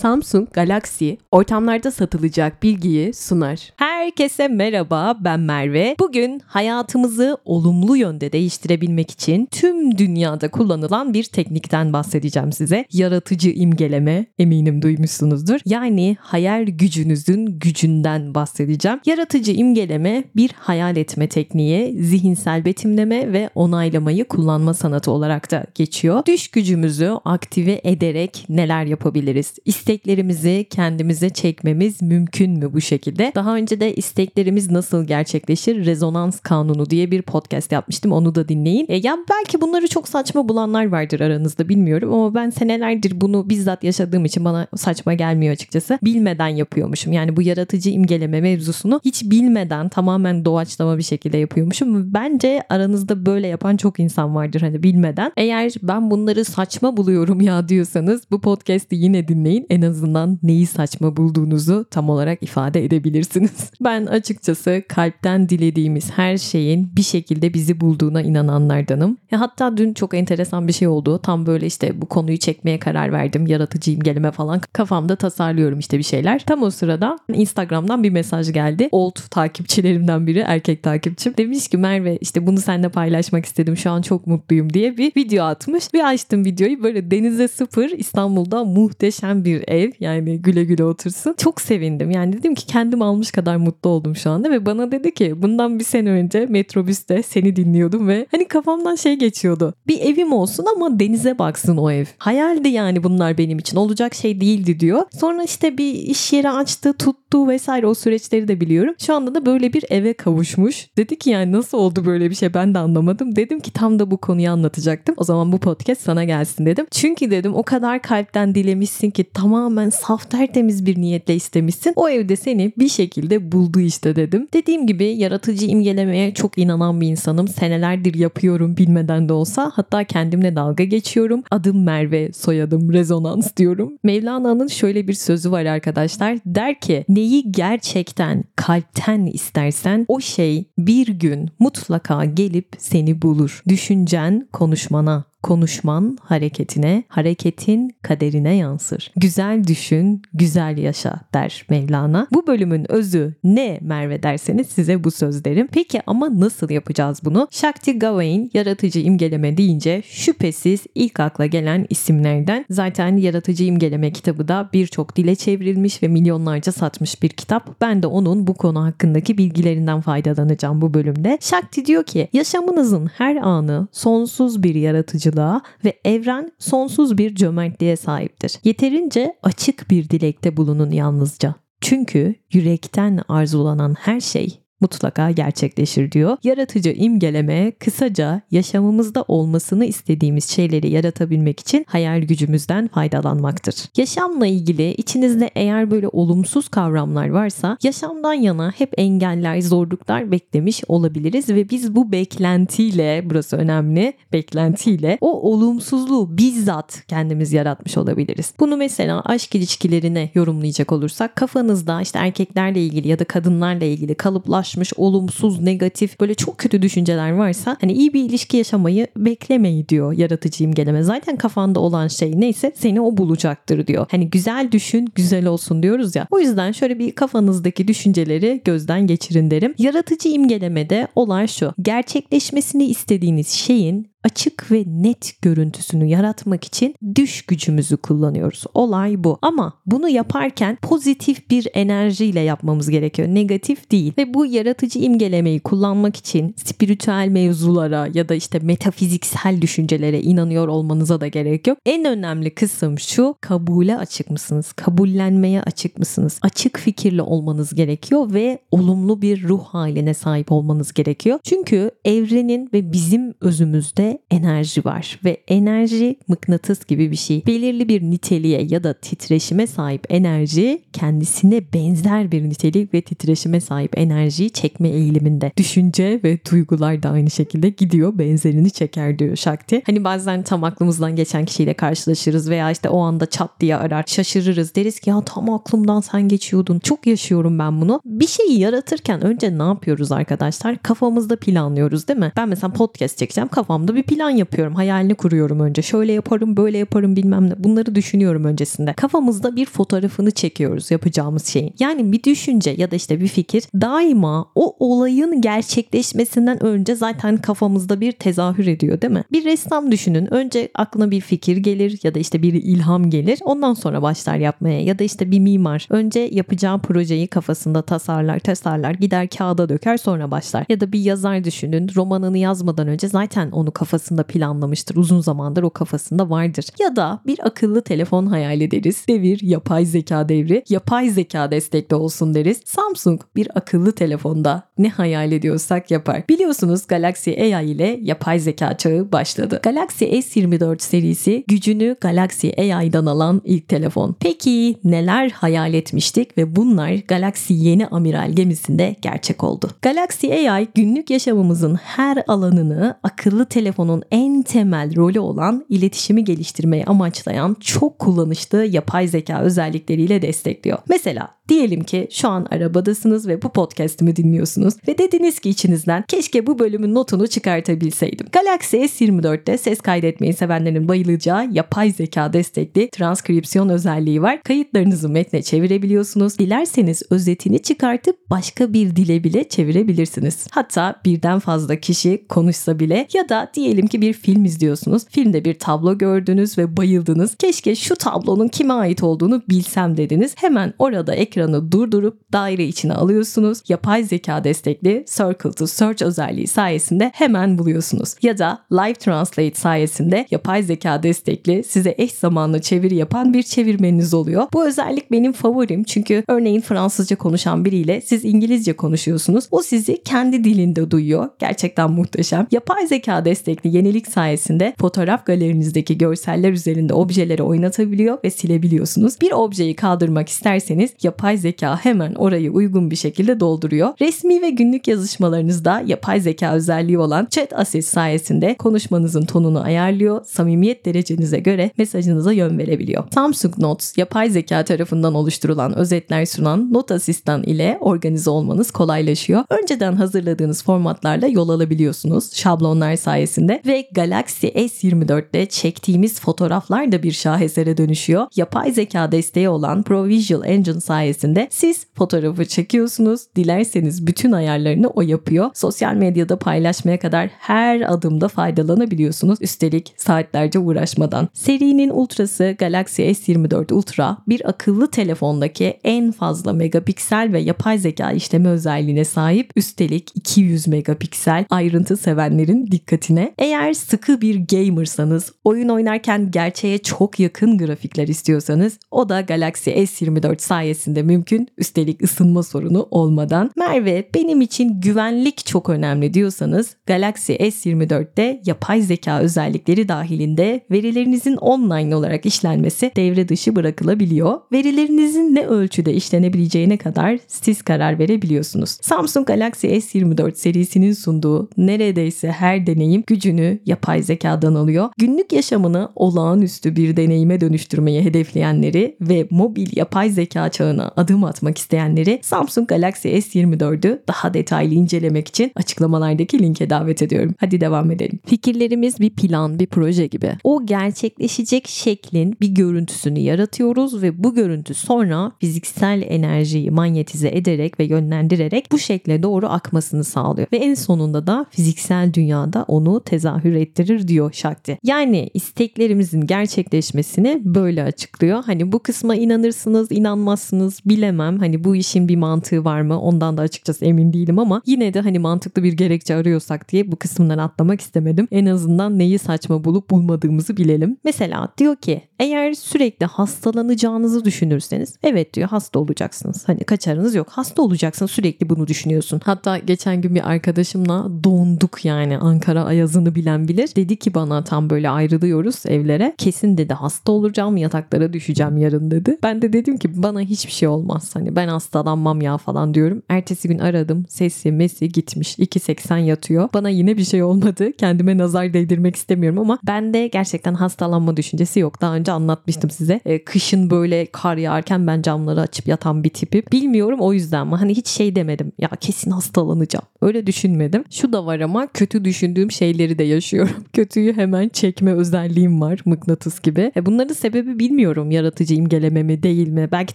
Samsung Galaxy ortamlarda satılacak bilgiyi sunar. Herkese merhaba ben Merve. Bugün hayatımızı olumlu yönde değiştirebilmek için tüm dünyada kullanılan bir teknikten bahsedeceğim size. Yaratıcı imgeleme eminim duymuşsunuzdur. Yani hayal gücünüzün gücünden bahsedeceğim. Yaratıcı imgeleme bir hayal etme tekniği, zihinsel betimleme ve onaylamayı kullanma sanatı olarak da geçiyor. Düş gücümüzü aktive ederek neler yapabiliriz? İsteklerimizi kendimize çekmemiz mümkün mü bu şekilde? Daha önce de isteklerimiz nasıl gerçekleşir? Rezonans kanunu diye bir podcast yapmıştım. Onu da dinleyin. E, ya belki bunları çok saçma bulanlar vardır aranızda bilmiyorum ama ben senelerdir bunu bizzat yaşadığım için bana saçma gelmiyor açıkçası. Bilmeden yapıyormuşum. Yani bu yaratıcı imgeleme mevzusunu hiç bilmeden tamamen doğaçlama bir şekilde yapıyormuşum. Bence aranızda böyle yapan çok insan vardır hani bilmeden. Eğer ben bunları saçma buluyorum ya diyorsanız bu podcast'i yine dinleyin en azından neyi saçma bulduğunuzu tam olarak ifade edebilirsiniz. Ben açıkçası kalpten dilediğimiz her şeyin bir şekilde bizi bulduğuna inananlardanım. Ya hatta dün çok enteresan bir şey oldu. Tam böyle işte bu konuyu çekmeye karar verdim. Yaratıcı imgeleme falan. Kafamda tasarlıyorum işte bir şeyler. Tam o sırada Instagram'dan bir mesaj geldi. Old takipçilerimden biri erkek takipçim. Demiş ki Merve işte bunu seninle paylaşmak istedim. Şu an çok mutluyum diye bir video atmış. Bir açtım videoyu böyle denize sıfır İstanbul'da muhteşem bir ev. Yani güle güle otursun. Çok sevindim. Yani dedim ki kendim almış kadar mutlu oldum şu anda ve bana dedi ki bundan bir sene önce metrobüste seni dinliyordum ve hani kafamdan şey geçiyordu. Bir evim olsun ama denize baksın o ev. Hayaldi yani bunlar benim için. Olacak şey değildi diyor. Sonra işte bir iş yeri açtı, tuttu vesaire o süreçleri de biliyorum. Şu anda da böyle bir eve kavuşmuş. Dedi ki yani nasıl oldu böyle bir şey ben de anlamadım. Dedim ki tam da bu konuyu anlatacaktım. O zaman bu podcast sana gelsin dedim. Çünkü dedim o kadar kalpten dilemişsin ki tamamen saf tertemiz bir niyetle istemişsin. O evde seni bir şekilde buldu işte dedim. Dediğim gibi yaratıcı imgelemeye çok inanan bir insanım. Senelerdir yapıyorum bilmeden de olsa. Hatta kendimle dalga geçiyorum. Adım Merve, soyadım Rezonans diyorum. Mevlana'nın şöyle bir sözü var arkadaşlar. Der ki neyi gerçekten kalpten istersen o şey bir gün mutlaka gelip seni bulur. Düşüncen konuşmana, konuşman hareketine, hareketin kaderine yansır. Güzel düşün, güzel yaşa der Mevlana. Bu bölümün özü ne Merve derseniz size bu söz derim. Peki ama nasıl yapacağız bunu? Shakti Gawain yaratıcı imgeleme deyince şüphesiz ilk akla gelen isimlerden. Zaten yaratıcı imgeleme kitabı da birçok dile çevrilmiş ve milyonlarca satmış bir kitap. Ben de onun bu konu hakkındaki bilgilerinden faydalanacağım bu bölümde. Shakti diyor ki yaşamınızın her anı sonsuz bir yaratıcı yaratıcılığa ve evren sonsuz bir cömertliğe sahiptir. Yeterince açık bir dilekte bulunun yalnızca. Çünkü yürekten arzulanan her şey mutlaka gerçekleşir diyor. Yaratıcı imgeleme kısaca yaşamımızda olmasını istediğimiz şeyleri yaratabilmek için hayal gücümüzden faydalanmaktır. Yaşamla ilgili içinizde eğer böyle olumsuz kavramlar varsa yaşamdan yana hep engeller, zorluklar beklemiş olabiliriz ve biz bu beklentiyle burası önemli beklentiyle o olumsuzluğu bizzat kendimiz yaratmış olabiliriz. Bunu mesela aşk ilişkilerine yorumlayacak olursak kafanızda işte erkeklerle ilgili ya da kadınlarla ilgili kalıplaş bulaşmış olumsuz, negatif böyle çok kötü düşünceler varsa hani iyi bir ilişki yaşamayı beklemeyi diyor yaratıcı imgeleme. Zaten kafanda olan şey neyse seni o bulacaktır diyor. Hani güzel düşün, güzel olsun diyoruz ya. O yüzden şöyle bir kafanızdaki düşünceleri gözden geçirin derim. Yaratıcı imgelemede olay şu. Gerçekleşmesini istediğiniz şeyin açık ve net görüntüsünü yaratmak için düş gücümüzü kullanıyoruz. Olay bu. Ama bunu yaparken pozitif bir enerjiyle yapmamız gerekiyor. Negatif değil. Ve bu yaratıcı imgelemeyi kullanmak için spiritüel mevzulara ya da işte metafiziksel düşüncelere inanıyor olmanıza da gerek yok. En önemli kısım şu. Kabule açık mısınız? Kabullenmeye açık mısınız? Açık fikirli olmanız gerekiyor ve olumlu bir ruh haline sahip olmanız gerekiyor. Çünkü evrenin ve bizim özümüzde enerji var ve enerji mıknatıs gibi bir şey. Belirli bir niteliğe ya da titreşime sahip enerji kendisine benzer bir nitelik ve titreşime sahip enerjiyi çekme eğiliminde. Düşünce ve duygular da aynı şekilde gidiyor benzerini çeker diyor Shakti. Hani bazen tam aklımızdan geçen kişiyle karşılaşırız veya işte o anda çat diye arar şaşırırız deriz ki ya tam aklımdan sen geçiyordun. Çok yaşıyorum ben bunu. Bir şeyi yaratırken önce ne yapıyoruz arkadaşlar? Kafamızda planlıyoruz değil mi? Ben mesela podcast çekeceğim kafamda bir bir plan yapıyorum. Hayalini kuruyorum önce. Şöyle yaparım, böyle yaparım bilmem ne. Bunları düşünüyorum öncesinde. Kafamızda bir fotoğrafını çekiyoruz yapacağımız şeyin. Yani bir düşünce ya da işte bir fikir daima o olayın gerçekleşmesinden önce zaten kafamızda bir tezahür ediyor değil mi? Bir ressam düşünün. Önce aklına bir fikir gelir ya da işte bir ilham gelir. Ondan sonra başlar yapmaya ya da işte bir mimar önce yapacağı projeyi kafasında tasarlar, tasarlar, gider kağıda döker sonra başlar. Ya da bir yazar düşünün. Romanını yazmadan önce zaten onu kafasında planlamıştır. Uzun zamandır o kafasında vardır. Ya da bir akıllı telefon hayal ederiz. Devir yapay zeka devri. Yapay zeka destekli olsun deriz. Samsung bir akıllı telefonda ne hayal ediyorsak yapar. Biliyorsunuz Galaxy AI ile yapay zeka çağı başladı. Galaxy S24 serisi gücünü Galaxy AI'dan alan ilk telefon. Peki neler hayal etmiştik ve bunlar Galaxy yeni amiral gemisinde gerçek oldu. Galaxy AI günlük yaşamımızın her alanını akıllı telefonun en temel rolü olan iletişimi geliştirmeyi amaçlayan çok kullanışlı yapay zeka özellikleriyle destekliyor. Mesela Diyelim ki şu an arabadasınız ve bu podcast'imi dinliyorsunuz ve dediniz ki içinizden keşke bu bölümün notunu çıkartabilseydim. Galaxy S24'te ses kaydetmeyi sevenlerin bayılacağı yapay zeka destekli transkripsiyon özelliği var. Kayıtlarınızı metne çevirebiliyorsunuz. Dilerseniz özetini çıkartıp başka bir dile bile çevirebilirsiniz. Hatta birden fazla kişi konuşsa bile ya da diyelim ki bir film izliyorsunuz. Filmde bir tablo gördünüz ve bayıldınız. Keşke şu tablonun kime ait olduğunu bilsem dediniz. Hemen orada ekran ekranı durdurup daire içine alıyorsunuz. Yapay zeka destekli Circle to Search özelliği sayesinde hemen buluyorsunuz. Ya da Live Translate sayesinde yapay zeka destekli size eş zamanlı çeviri yapan bir çevirmeniniz oluyor. Bu özellik benim favorim çünkü örneğin Fransızca konuşan biriyle siz İngilizce konuşuyorsunuz. O sizi kendi dilinde duyuyor. Gerçekten muhteşem. Yapay zeka destekli yenilik sayesinde fotoğraf galerinizdeki görseller üzerinde objeleri oynatabiliyor ve silebiliyorsunuz. Bir objeyi kaldırmak isterseniz yapay yapay zeka hemen orayı uygun bir şekilde dolduruyor. Resmi ve günlük yazışmalarınızda yapay zeka özelliği olan Chat Assist sayesinde konuşmanızın tonunu ayarlıyor, samimiyet derecenize göre mesajınıza yön verebiliyor. Samsung Notes, yapay zeka tarafından oluşturulan özetler sunan not asistan ile organize olmanız kolaylaşıyor. Önceden hazırladığınız formatlarla yol alabiliyorsunuz şablonlar sayesinde ve Galaxy S24'te çektiğimiz fotoğraflar da bir şahesere dönüşüyor. Yapay zeka desteği olan ProVisual Engine sayesinde sayesinde siz fotoğrafı çekiyorsunuz. Dilerseniz bütün ayarlarını o yapıyor. Sosyal medyada paylaşmaya kadar her adımda faydalanabiliyorsunuz. Üstelik saatlerce uğraşmadan. Serinin ultrası Galaxy S24 Ultra bir akıllı telefondaki en fazla megapiksel ve yapay zeka işleme özelliğine sahip. Üstelik 200 megapiksel ayrıntı sevenlerin dikkatine. Eğer sıkı bir gamersanız, oyun oynarken gerçeğe çok yakın grafikler istiyorsanız o da Galaxy S24 sayesinde mümkün. Üstelik ısınma sorunu olmadan. Merve benim için güvenlik çok önemli diyorsanız Galaxy S24'te yapay zeka özellikleri dahilinde verilerinizin online olarak işlenmesi devre dışı bırakılabiliyor. Verilerinizin ne ölçüde işlenebileceğine kadar siz karar verebiliyorsunuz. Samsung Galaxy S24 serisinin sunduğu neredeyse her deneyim gücünü yapay zekadan alıyor. Günlük yaşamını olağanüstü bir deneyime dönüştürmeyi hedefleyenleri ve mobil yapay zeka çağına adım atmak isteyenleri Samsung Galaxy S24'ü daha detaylı incelemek için açıklamalardaki linke davet ediyorum. Hadi devam edelim. Fikirlerimiz bir plan, bir proje gibi. O gerçekleşecek şeklin bir görüntüsünü yaratıyoruz ve bu görüntü sonra fiziksel enerjiyi manyetize ederek ve yönlendirerek bu şekle doğru akmasını sağlıyor. Ve en sonunda da fiziksel dünyada onu tezahür ettirir diyor Shakti. Yani isteklerimizin gerçekleşmesini böyle açıklıyor. Hani bu kısma inanırsınız, inanmazsınız bilemem. Hani bu işin bir mantığı var mı? Ondan da açıkçası emin değilim ama yine de hani mantıklı bir gerekçe arıyorsak diye bu kısımdan atlamak istemedim. En azından neyi saçma bulup bulmadığımızı bilelim. Mesela diyor ki eğer sürekli hastalanacağınızı düşünürseniz evet diyor hasta olacaksınız. Hani kaçarınız yok. Hasta olacaksın sürekli bunu düşünüyorsun. Hatta geçen gün bir arkadaşımla donduk yani Ankara ayazını bilen bilir. Dedi ki bana tam böyle ayrılıyoruz evlere. Kesin dedi hasta olacağım yataklara düşeceğim yarın dedi. Ben de dedim ki bana hiçbir şey olmaz. Hani ben hastalanmam ya falan diyorum. Ertesi gün aradım. Sesi mesi gitmiş. 2.80 yatıyor. Bana yine bir şey olmadı. Kendime nazar değdirmek istemiyorum ama bende gerçekten hastalanma düşüncesi yok. Daha önce anlatmıştım size. Ee, kışın böyle kar yağarken ben camları açıp yatan bir tipim. Bilmiyorum o yüzden mi? Hani hiç şey demedim. Ya kesin hastalanacağım. Öyle düşünmedim. Şu da var ama kötü düşündüğüm şeyleri de yaşıyorum. Kötüyü hemen çekme özelliğim var mıknatıs gibi. E bunların sebebi bilmiyorum. Yaratıcı imgeleme mi değil mi? Belki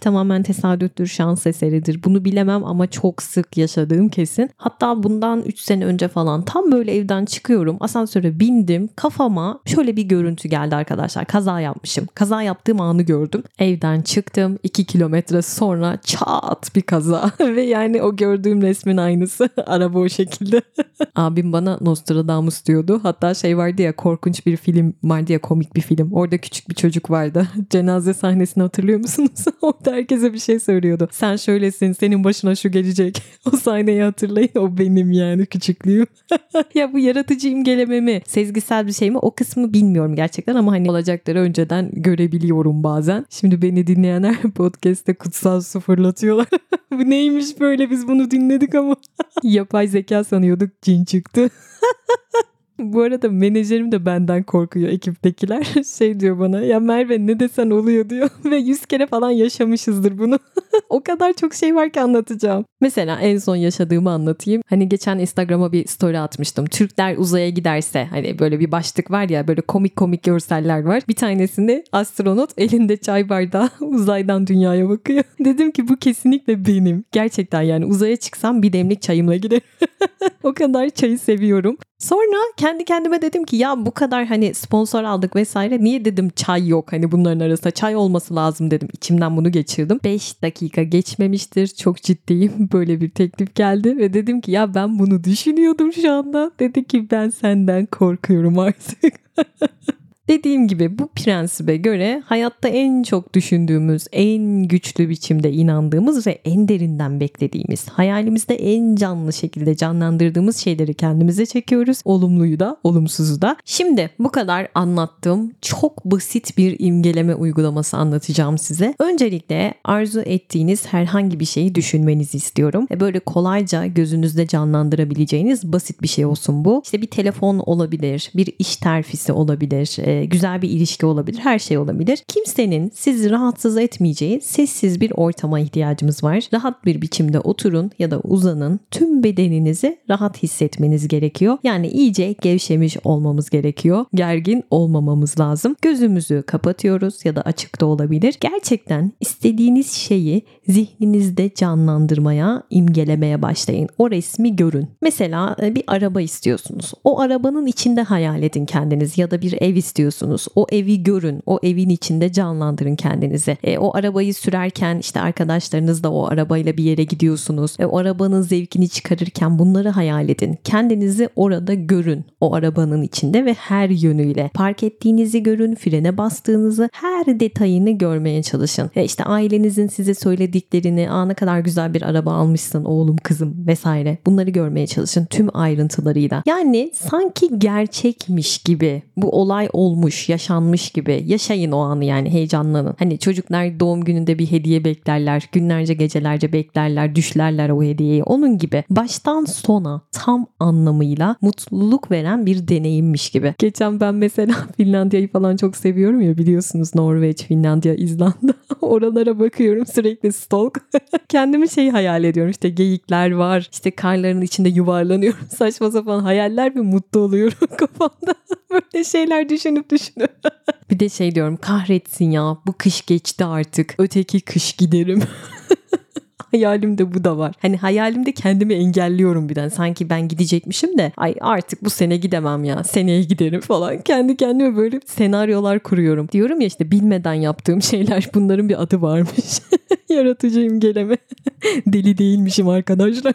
tamamen tesadüftür, şans eseridir. Bunu bilemem ama çok sık yaşadığım kesin. Hatta bundan 3 sene önce falan tam böyle evden çıkıyorum. Asansöre bindim. Kafama şöyle bir görüntü geldi arkadaşlar. Kaza yapmışım. Kaza yaptığım anı gördüm. Evden çıktım. 2 kilometre sonra çat bir kaza. Ve yani o gördüğüm resmin aynısı. Araba o şekilde. Abim bana Nostradamus diyordu. Hatta şey vardı ya korkunç bir film vardı ya komik bir film. Orada küçük bir çocuk vardı. Cenaze sahnesini hatırlıyor musunuz? Orada herkese bir şey söylüyordu. Sen şöylesin senin başına şu gelecek. o sahneyi hatırlayın o benim yani küçüklüğüm. ya bu yaratıcı imgeleme mi? Sezgisel bir şey mi? O kısmı bilmiyorum gerçekten ama hani olacakları önceden görebiliyorum bazen. Şimdi beni dinleyenler podcast'te kutsal su fırlatıyorlar. bu neymiş böyle biz bunu dinledik ama. Yapay zeka sanıyorduk cin çıktı. Bu arada menajerim de benden korkuyor ekiptekiler. Şey diyor bana ya Merve ne desen oluyor diyor. Ve yüz kere falan yaşamışızdır bunu. o kadar çok şey var ki anlatacağım. Mesela en son yaşadığımı anlatayım. Hani geçen Instagram'a bir story atmıştım. Türkler uzaya giderse hani böyle bir başlık var ya böyle komik komik görseller var. Bir tanesinde astronot elinde çay bardağı uzaydan dünyaya bakıyor. Dedim ki bu kesinlikle benim. Gerçekten yani uzaya çıksam bir demlik çayımla giderim. o kadar çayı seviyorum. Sonra kendi kendime dedim ki ya bu kadar hani sponsor aldık vesaire niye dedim çay yok hani bunların arasında çay olması lazım dedim. İçimden bunu geçirdim. 5 dakika geçmemiştir çok ciddiyim böyle bir teklif geldi ve dedim ki ya ben bunu düşünüyordum şu anda. Dedi ki ben senden korkuyorum artık. Dediğim gibi bu prensibe göre hayatta en çok düşündüğümüz, en güçlü biçimde inandığımız ve en derinden beklediğimiz, hayalimizde en canlı şekilde canlandırdığımız şeyleri kendimize çekiyoruz. Olumluyu da, olumsuzu da. Şimdi bu kadar anlattığım çok basit bir imgeleme uygulaması anlatacağım size. Öncelikle arzu ettiğiniz herhangi bir şeyi düşünmenizi istiyorum. E böyle kolayca gözünüzde canlandırabileceğiniz basit bir şey olsun bu. İşte bir telefon olabilir, bir iş terfisi olabilir, e, güzel bir ilişki olabilir, her şey olabilir. Kimsenin sizi rahatsız etmeyeceği sessiz bir ortama ihtiyacımız var. Rahat bir biçimde oturun ya da uzanın. Tüm bedeninizi rahat hissetmeniz gerekiyor. Yani iyice gevşemiş olmamız gerekiyor. Gergin olmamamız lazım. Gözümüzü kapatıyoruz ya da açık da olabilir. Gerçekten istediğiniz şeyi zihninizde canlandırmaya, imgelemeye başlayın. O resmi görün. Mesela e, bir araba istiyorsunuz. O arabanın içinde hayal edin kendiniz ya da bir ev istiyorsunuz. O evi görün. O evin içinde canlandırın kendinizi. E, o arabayı sürerken işte arkadaşlarınızla o arabayla bir yere gidiyorsunuz. E, o arabanın zevkini çıkarırken bunları hayal edin. Kendinizi orada görün. O arabanın içinde ve her yönüyle. Park ettiğinizi görün, frene bastığınızı, her detayını görmeye çalışın. E, işte ailenizin size söylediklerini, aa ne kadar güzel bir araba almışsın oğlum kızım vesaire. Bunları görmeye çalışın tüm ayrıntılarıyla. Yani sanki gerçekmiş gibi bu olay olmuş, yaşanmış gibi yaşayın o anı yani heyecanlanın. Hani çocuklar doğum gününde bir hediye beklerler, günlerce gecelerce beklerler, düşlerler o hediyeyi. Onun gibi baştan sona tam anlamıyla mutluluk veren bir deneyimmiş gibi. Geçen ben mesela Finlandiya'yı falan çok seviyorum ya biliyorsunuz Norveç, Finlandiya, İzlanda. Oralara bakıyorum sürekli stalk. Kendimi şey hayal ediyorum işte geyikler var, işte karların içinde yuvarlanıyorum. Saçma sapan hayaller ve mutlu oluyorum kafamda. Böyle şeyler düşünüp düşünüp. bir de şey diyorum kahretsin ya bu kış geçti artık. Öteki kış giderim. hayalimde bu da var. Hani hayalimde kendimi engelliyorum birden. Sanki ben gidecekmişim de ay artık bu sene gidemem ya. Seneye giderim falan. Kendi kendime böyle senaryolar kuruyorum. Diyorum ya işte bilmeden yaptığım şeyler bunların bir adı varmış. Yaratıcı imgeleme. Deli değilmişim arkadaşlar.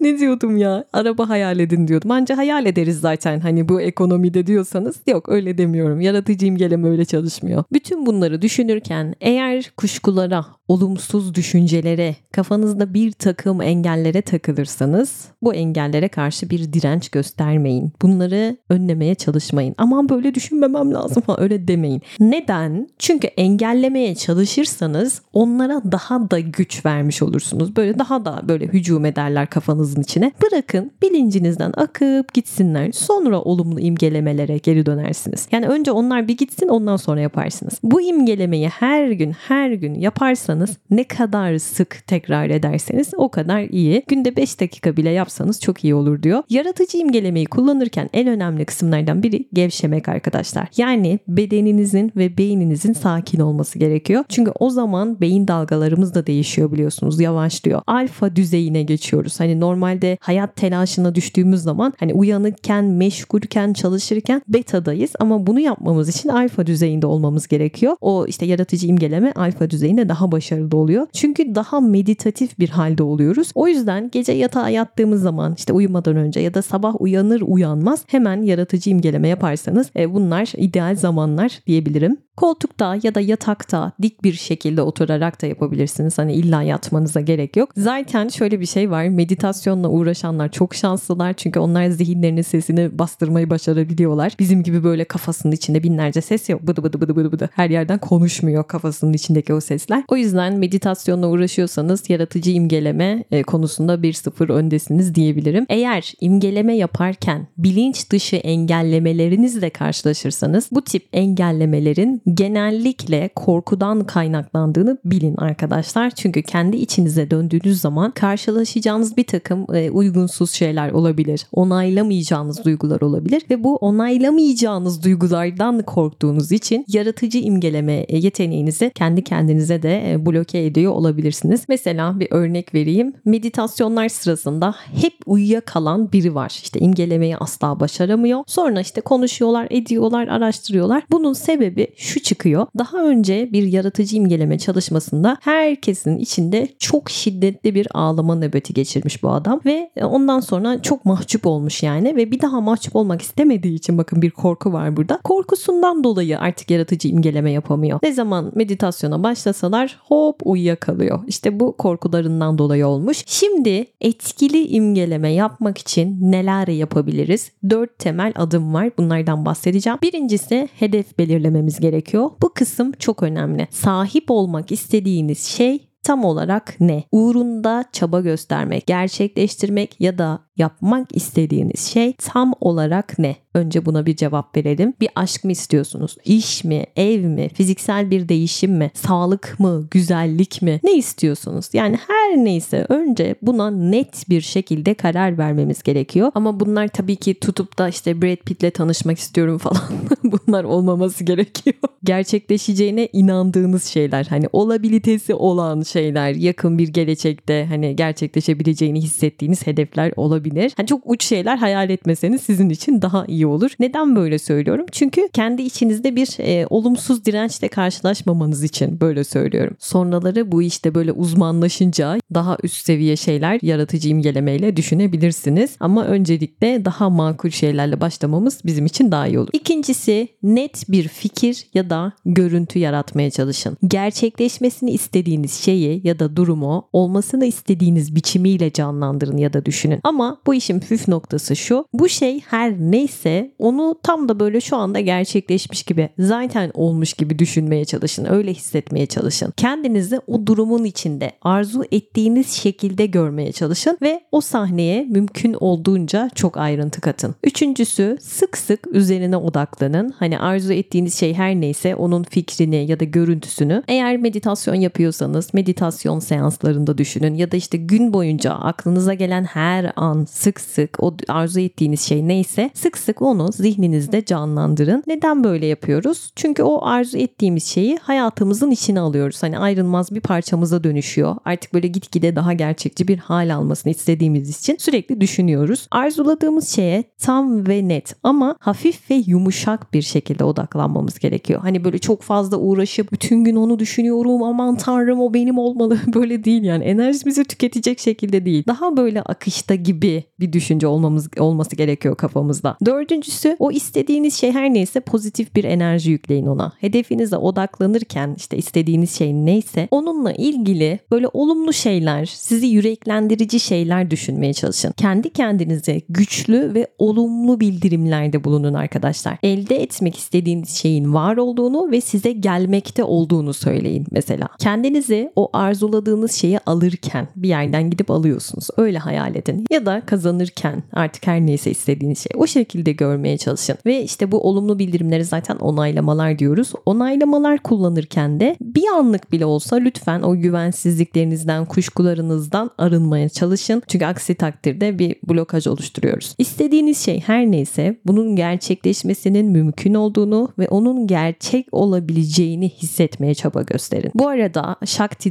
Ne diyordum ya? Araba hayal edin diyordum. Anca hayal ederiz zaten hani bu ekonomide diyorsanız. Yok öyle demiyorum. Yaratıcı imgeleme öyle çalışmıyor. Bütün bunları düşünürken eğer kuşkulara, olumsuz düşüncelere, kafanızda bir takım engellere takılırsanız bu engellere karşı bir direnç göstermeyin. Bunları önlemeye çalışmayın. Aman böyle düşünmemem lazım ha öyle demeyin. Neden? Çünkü engellemeye çalışırsanız onlara daha da güç vermiş olursunuz. Böyle daha da böyle hücum ederler kafanızın içine. Bırakın bilincinizden akıp gitsinler. Sonra olumlu imgelemelere geri dönersiniz. Yani önce onlar bir gitsin ondan sonra yaparsınız. Bu imgelemeyi her gün her gün yaparsanız ne kadar sık tekrar ederseniz o kadar iyi. Günde 5 dakika bile yapsanız çok iyi olur diyor. Yaratıcı imgelemeyi kullanırken en önemli kısımlardan biri gevşemek arkadaşlar. Yani bedeninizin ve beyninizin sakin olması gerekiyor. Çünkü o zaman beyin dalgalarımız da değişiyor biliyorsunuz. Yavaşlıyor. Alfa düzeyine geçiyoruz. Hani normalde hayat telaşına düştüğümüz zaman hani uyanıkken, meşgulken, çalışırken betadayız ama bunu yapmamız için alfa düzeyinde olmamız gerekiyor. O işte yaratıcı imgeleme alfa düzeyinde daha başarılı oluyor. Çünkü daha meditatif bir halde oluyoruz. O yüzden gece yatağa yattığımız zaman işte uyumadan önce ya da sabah uyanır uyanmaz hemen yaratıcı imgeleme yaparsanız e, bunlar ideal zamanlar diyebilirim. Koltukta ya da yatakta dik bir şekilde oturarak da yapabilirsiniz. Hani illa yatmanıza gerek yok. Zaten şöyle bir şey var. Meditasyonla uğraşanlar çok şanslılar. Çünkü onlar zihinlerinin sesini bastırmayı başarabiliyorlar. Bizim gibi böyle kafasının içinde binlerce ses yok. Bıdı bıdı bıdı bıdı bıdı. Her yerden konuşmuyor kafasının içindeki o sesler. O yüzden meditasyonla uğraşıyorsanız yaratıcı imgeleme e, konusunda bir sıfır öndesiniz diyebilirim. Eğer imgeleme yaparken bilinç dışı engellemelerinizle karşılaşırsanız bu tip engellemelerin genellikle korkudan kaynaklandığını bilin arkadaşlar. Çünkü kendi içinize döndüğünüz zaman karşılaşacağınız bir takım e, uygunsuz şeyler olabilir. Onaylamayacağınız duygular olabilir ve bu onaylamayacağınız duygulardan korktuğunuz için yaratıcı imgeleme e, yeteneğinizi kendi kendinize de e, bloke ediyor olabilirsiniz. Mesela bir örnek vereyim. Meditasyonlar sırasında hep uyuyakalan biri var. İşte imgelemeyi asla başaramıyor. Sonra işte konuşuyorlar, ediyorlar, araştırıyorlar. Bunun sebebi şu çıkıyor. Daha önce bir yaratıcı imgeleme çalışmasında herkesin içinde çok şiddetli bir ağlama nöbeti geçirmiş bu adam ve ondan sonra çok mahcup olmuş yani ve bir daha mahcup olmak istemediği için bakın bir korku var burada. Korkusundan dolayı artık yaratıcı imgeleme yapamıyor. Ne zaman meditasyona başlasalar hop uyuyakalıyor. İşte bu korkularından dolayı olmuş. Şimdi etkili imgeleme yapmak için neler yapabiliriz? Dört temel adım var. Bunlardan bahsedeceğim. Birincisi hedef belirlememiz gerekiyor. Bu kısım çok önemli. Sahip olmak istediğiniz şey tam olarak ne? Uğrunda çaba göstermek, gerçekleştirmek ya da yapmak istediğiniz şey tam olarak ne? Önce buna bir cevap verelim. Bir aşk mı istiyorsunuz? İş mi? Ev mi? Fiziksel bir değişim mi? Sağlık mı? Güzellik mi? Ne istiyorsunuz? Yani her neyse önce buna net bir şekilde karar vermemiz gerekiyor. Ama bunlar tabii ki tutup da işte Brad Pitt'le tanışmak istiyorum falan. bunlar olmaması gerekiyor. Gerçekleşeceğine inandığınız şeyler. Hani olabilitesi olan şeyler. Yakın bir gelecekte hani gerçekleşebileceğini hissettiğiniz hedefler olabilir. Hani çok uç şeyler hayal etmeseniz sizin için daha iyi olur. Neden böyle söylüyorum? Çünkü kendi içinizde bir e, olumsuz dirençle karşılaşmamanız için böyle söylüyorum. Sonraları bu işte böyle uzmanlaşınca daha üst seviye şeyler yaratıcı imgelemeyle düşünebilirsiniz. Ama öncelikle daha makul şeylerle başlamamız bizim için daha iyi olur. İkincisi net bir fikir ya da görüntü yaratmaya çalışın. Gerçekleşmesini istediğiniz şeyi ya da durumu olmasını istediğiniz biçimiyle canlandırın ya da düşünün. Ama bu işin püf noktası şu. Bu şey her neyse onu tam da böyle şu anda gerçekleşmiş gibi zaten olmuş gibi düşünmeye çalışın. Öyle hissetmeye çalışın. Kendinizi o durumun içinde arzu ettiğiniz şekilde görmeye çalışın ve o sahneye mümkün olduğunca çok ayrıntı katın. Üçüncüsü sık sık üzerine odaklanın. Hani arzu ettiğiniz şey her neyse onun fikrini ya da görüntüsünü eğer meditasyon yapıyorsanız meditasyon seanslarında düşünün ya da işte gün boyunca aklınıza gelen her an sık sık o arzu ettiğiniz şey neyse sık sık onu zihninizde canlandırın. Neden böyle yapıyoruz? Çünkü o arzu ettiğimiz şeyi hayatımızın içine alıyoruz. Hani ayrılmaz bir parçamıza dönüşüyor. Artık böyle gitgide daha gerçekçi bir hal almasını istediğimiz için sürekli düşünüyoruz. Arzuladığımız şeye tam ve net ama hafif ve yumuşak bir şekilde odaklanmamız gerekiyor. Hani böyle çok fazla uğraşıp bütün gün onu düşünüyorum aman tanrım o benim olmalı böyle değil yani enerjimizi tüketecek şekilde değil. Daha böyle akışta gibi bir düşünce olmamız olması gerekiyor kafamızda. Dördüncüsü o istediğiniz şey her neyse pozitif bir enerji yükleyin ona. Hedefinize odaklanırken işte istediğiniz şey neyse onunla ilgili böyle olumlu şeyler, sizi yüreklendirici şeyler düşünmeye çalışın. Kendi kendinize güçlü ve olumlu bildirimlerde bulunun arkadaşlar. Elde etmek istediğiniz şeyin var olduğunu ve size gelmekte olduğunu söyleyin mesela. Kendinizi o arzuladığınız şeyi alırken bir yerden gidip alıyorsunuz. Öyle hayal edin. Ya da kazanırken artık her neyse istediğiniz şey. O şekilde görmeye çalışın. Ve işte bu olumlu bildirimleri zaten onaylamalar diyoruz. Onaylamalar kullanırken de bir anlık bile olsa lütfen o güvensizliklerinizden, kuşkularınızdan arınmaya çalışın. Çünkü aksi takdirde bir blokaj oluşturuyoruz. İstediğiniz şey her neyse bunun gerçekleşmesinin mümkün olduğunu ve onun gerçek olabileceğini hissetmeye çaba gösterin. Bu arada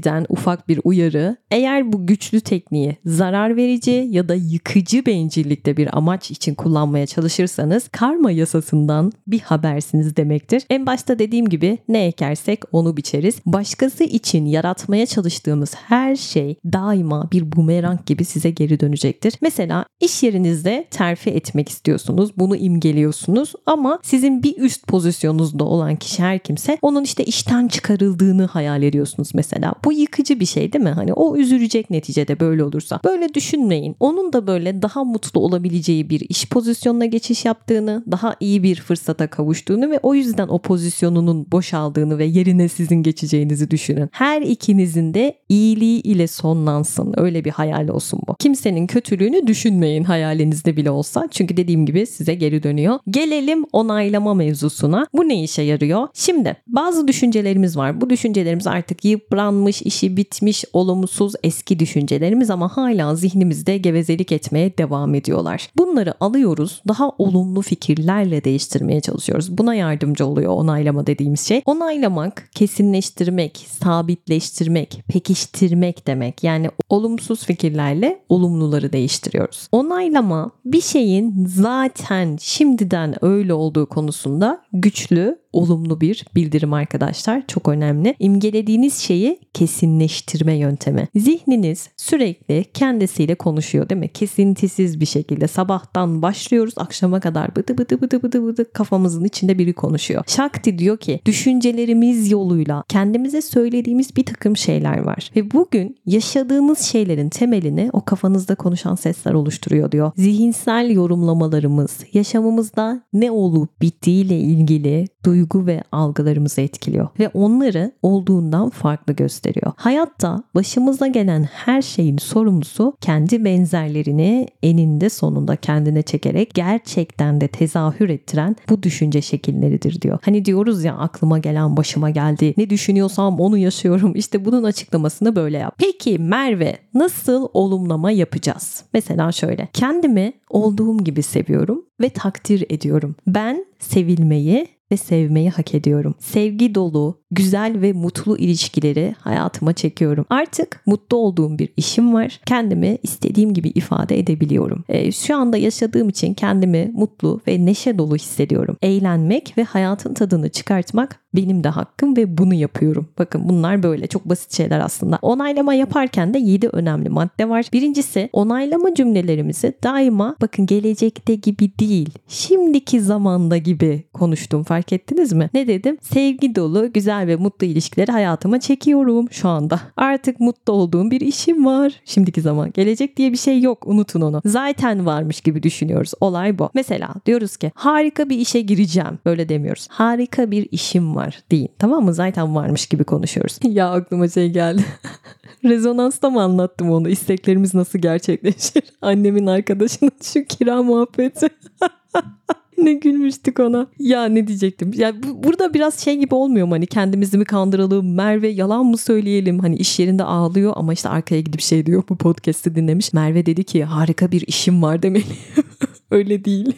Shakti'den ufak bir uyarı. Eğer bu güçlü tekniği zarar verici ya da yıkıcı bencillikte bir amaç için kullanmaya çalışırsanız karma yasasından bir habersiniz demektir. En başta dediğim gibi ne ekersek onu biçeriz. Başkası için yaratmaya çalıştığımız her şey daima bir bumerang gibi size geri dönecektir. Mesela iş yerinizde terfi etmek istiyorsunuz. Bunu imgeliyorsunuz ama sizin bir üst pozisyonunuzda olan kişi her kimse onun işte işten çıkarıldığını hayal ediyorsunuz mesela. Bu yıkıcı bir şey değil mi? Hani o üzülecek neticede böyle olursa. Böyle düşünmeyin. Onun da böyle daha mutlu olabileceği bir iş pozisyonuna geçiş yaptığını, daha iyi bir fırsata kavuştuğunu ve o yüzden o pozisyonunun boşaldığını ve yerine sizin geçeceğinizi düşünün. Her ikinizin de iyiliği ile sonlansın. Öyle bir hayal olsun bu. Kimsenin kötülüğünü düşünmeyin hayalinizde bile olsa. Çünkü dediğim gibi size geri dönüyor. Gelelim onaylama mevzusuna. Bu ne işe yarıyor? Şimdi bazı düşüncelerimiz var. Bu düşüncelerimiz artık yıpranmış, işi bitmiş, olumsuz eski düşüncelerimiz ama hala zihnimizde gevezelik etmeye devam ediyorlar. Bunları alıyoruz, daha olumlu fikirlerle değiştirmeye çalışıyoruz. Buna yardımcı oluyor onaylama dediğimiz şey. Onaylamak, kesinleştirmek, sabitleştirmek, pekiştirmek demek. Yani olumsuz fikirlerle olumluları değiştiriyoruz. Onaylama bir şeyin zaten şimdiden öyle olduğu konusunda güçlü olumlu bir bildirim arkadaşlar. Çok önemli. İmgelediğiniz şeyi kesinleştirme yöntemi. Zihniniz sürekli kendisiyle konuşuyor değil mi? Kesintisiz bir şekilde sabahtan başlıyoruz akşama kadar bıdı bıdı bıdı bıdı bıdı kafamızın içinde biri konuşuyor. Shakti diyor ki düşüncelerimiz yoluyla kendimize söylediğimiz bir takım şeyler var. Ve bugün yaşadığınız şeylerin temelini o kafanızda konuşan sesler oluşturuyor diyor. Zihinsel yorumlamalarımız yaşamımızda ne olup bittiğiyle ilgili duygu ve algılarımızı etkiliyor ve onları olduğundan farklı gösteriyor. Hayatta başımıza gelen her şeyin sorumlusu kendi benzerlerini eninde sonunda kendine çekerek gerçekten de tezahür ettiren bu düşünce şekilleridir diyor. Hani diyoruz ya aklıma gelen başıma geldi. Ne düşünüyorsam onu yaşıyorum. İşte bunun açıklamasını böyle yap. Peki Merve nasıl olumlama yapacağız? Mesela şöyle. Kendimi olduğum gibi seviyorum ve takdir ediyorum. Ben sevilmeyi ve sevmeyi hak ediyorum. Sevgi dolu, güzel ve mutlu ilişkileri hayatıma çekiyorum. Artık mutlu olduğum bir işim var. Kendimi istediğim gibi ifade edebiliyorum. E, şu anda yaşadığım için kendimi mutlu ve neşe dolu hissediyorum. Eğlenmek ve hayatın tadını çıkartmak benim de hakkım ve bunu yapıyorum. Bakın bunlar böyle çok basit şeyler aslında. Onaylama yaparken de 7 önemli madde var. Birincisi onaylama cümlelerimizi daima bakın gelecekte gibi değil, şimdiki zamanda gibi konuştum fark ettiniz mi? Ne dedim? Sevgi dolu, güzel ve mutlu ilişkileri hayatıma çekiyorum şu anda. Artık mutlu olduğum bir işim var. Şimdiki zaman. Gelecek diye bir şey yok. Unutun onu. Zaten varmış gibi düşünüyoruz. Olay bu. Mesela diyoruz ki harika bir işe gireceğim. Böyle demiyoruz. Harika bir işim var deyin. Tamam mı? Zaten varmış gibi konuşuyoruz. ya aklıma şey geldi. Rezonansta mı anlattım onu? İsteklerimiz nasıl gerçekleşir? Annemin arkadaşının şu kira muhabbeti. ne gülmüştük ona. Ya ne diyecektim? Ya bu, burada biraz şey gibi olmuyor mu? Hani kendimizi mi kandıralım? Merve yalan mı söyleyelim? Hani iş yerinde ağlıyor ama işte arkaya gidip şey diyor. Bu podcast'i dinlemiş. Merve dedi ki harika bir işim var demeliyim. Öyle değil.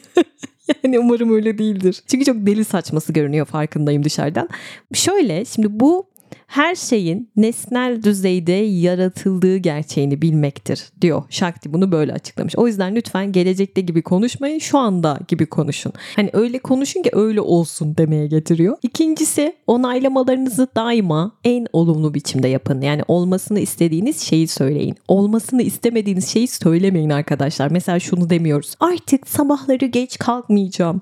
Yani umarım öyle değildir. Çünkü çok deli saçması görünüyor farkındayım dışarıdan. Şöyle şimdi bu her şeyin nesnel düzeyde yaratıldığı gerçeğini bilmektir diyor. Shakti bunu böyle açıklamış. O yüzden lütfen gelecekte gibi konuşmayın şu anda gibi konuşun. Hani öyle konuşun ki öyle olsun demeye getiriyor. İkincisi onaylamalarınızı daima en olumlu biçimde yapın. Yani olmasını istediğiniz şeyi söyleyin. Olmasını istemediğiniz şeyi söylemeyin arkadaşlar. Mesela şunu demiyoruz. Artık sabahları geç kalkmayacağım.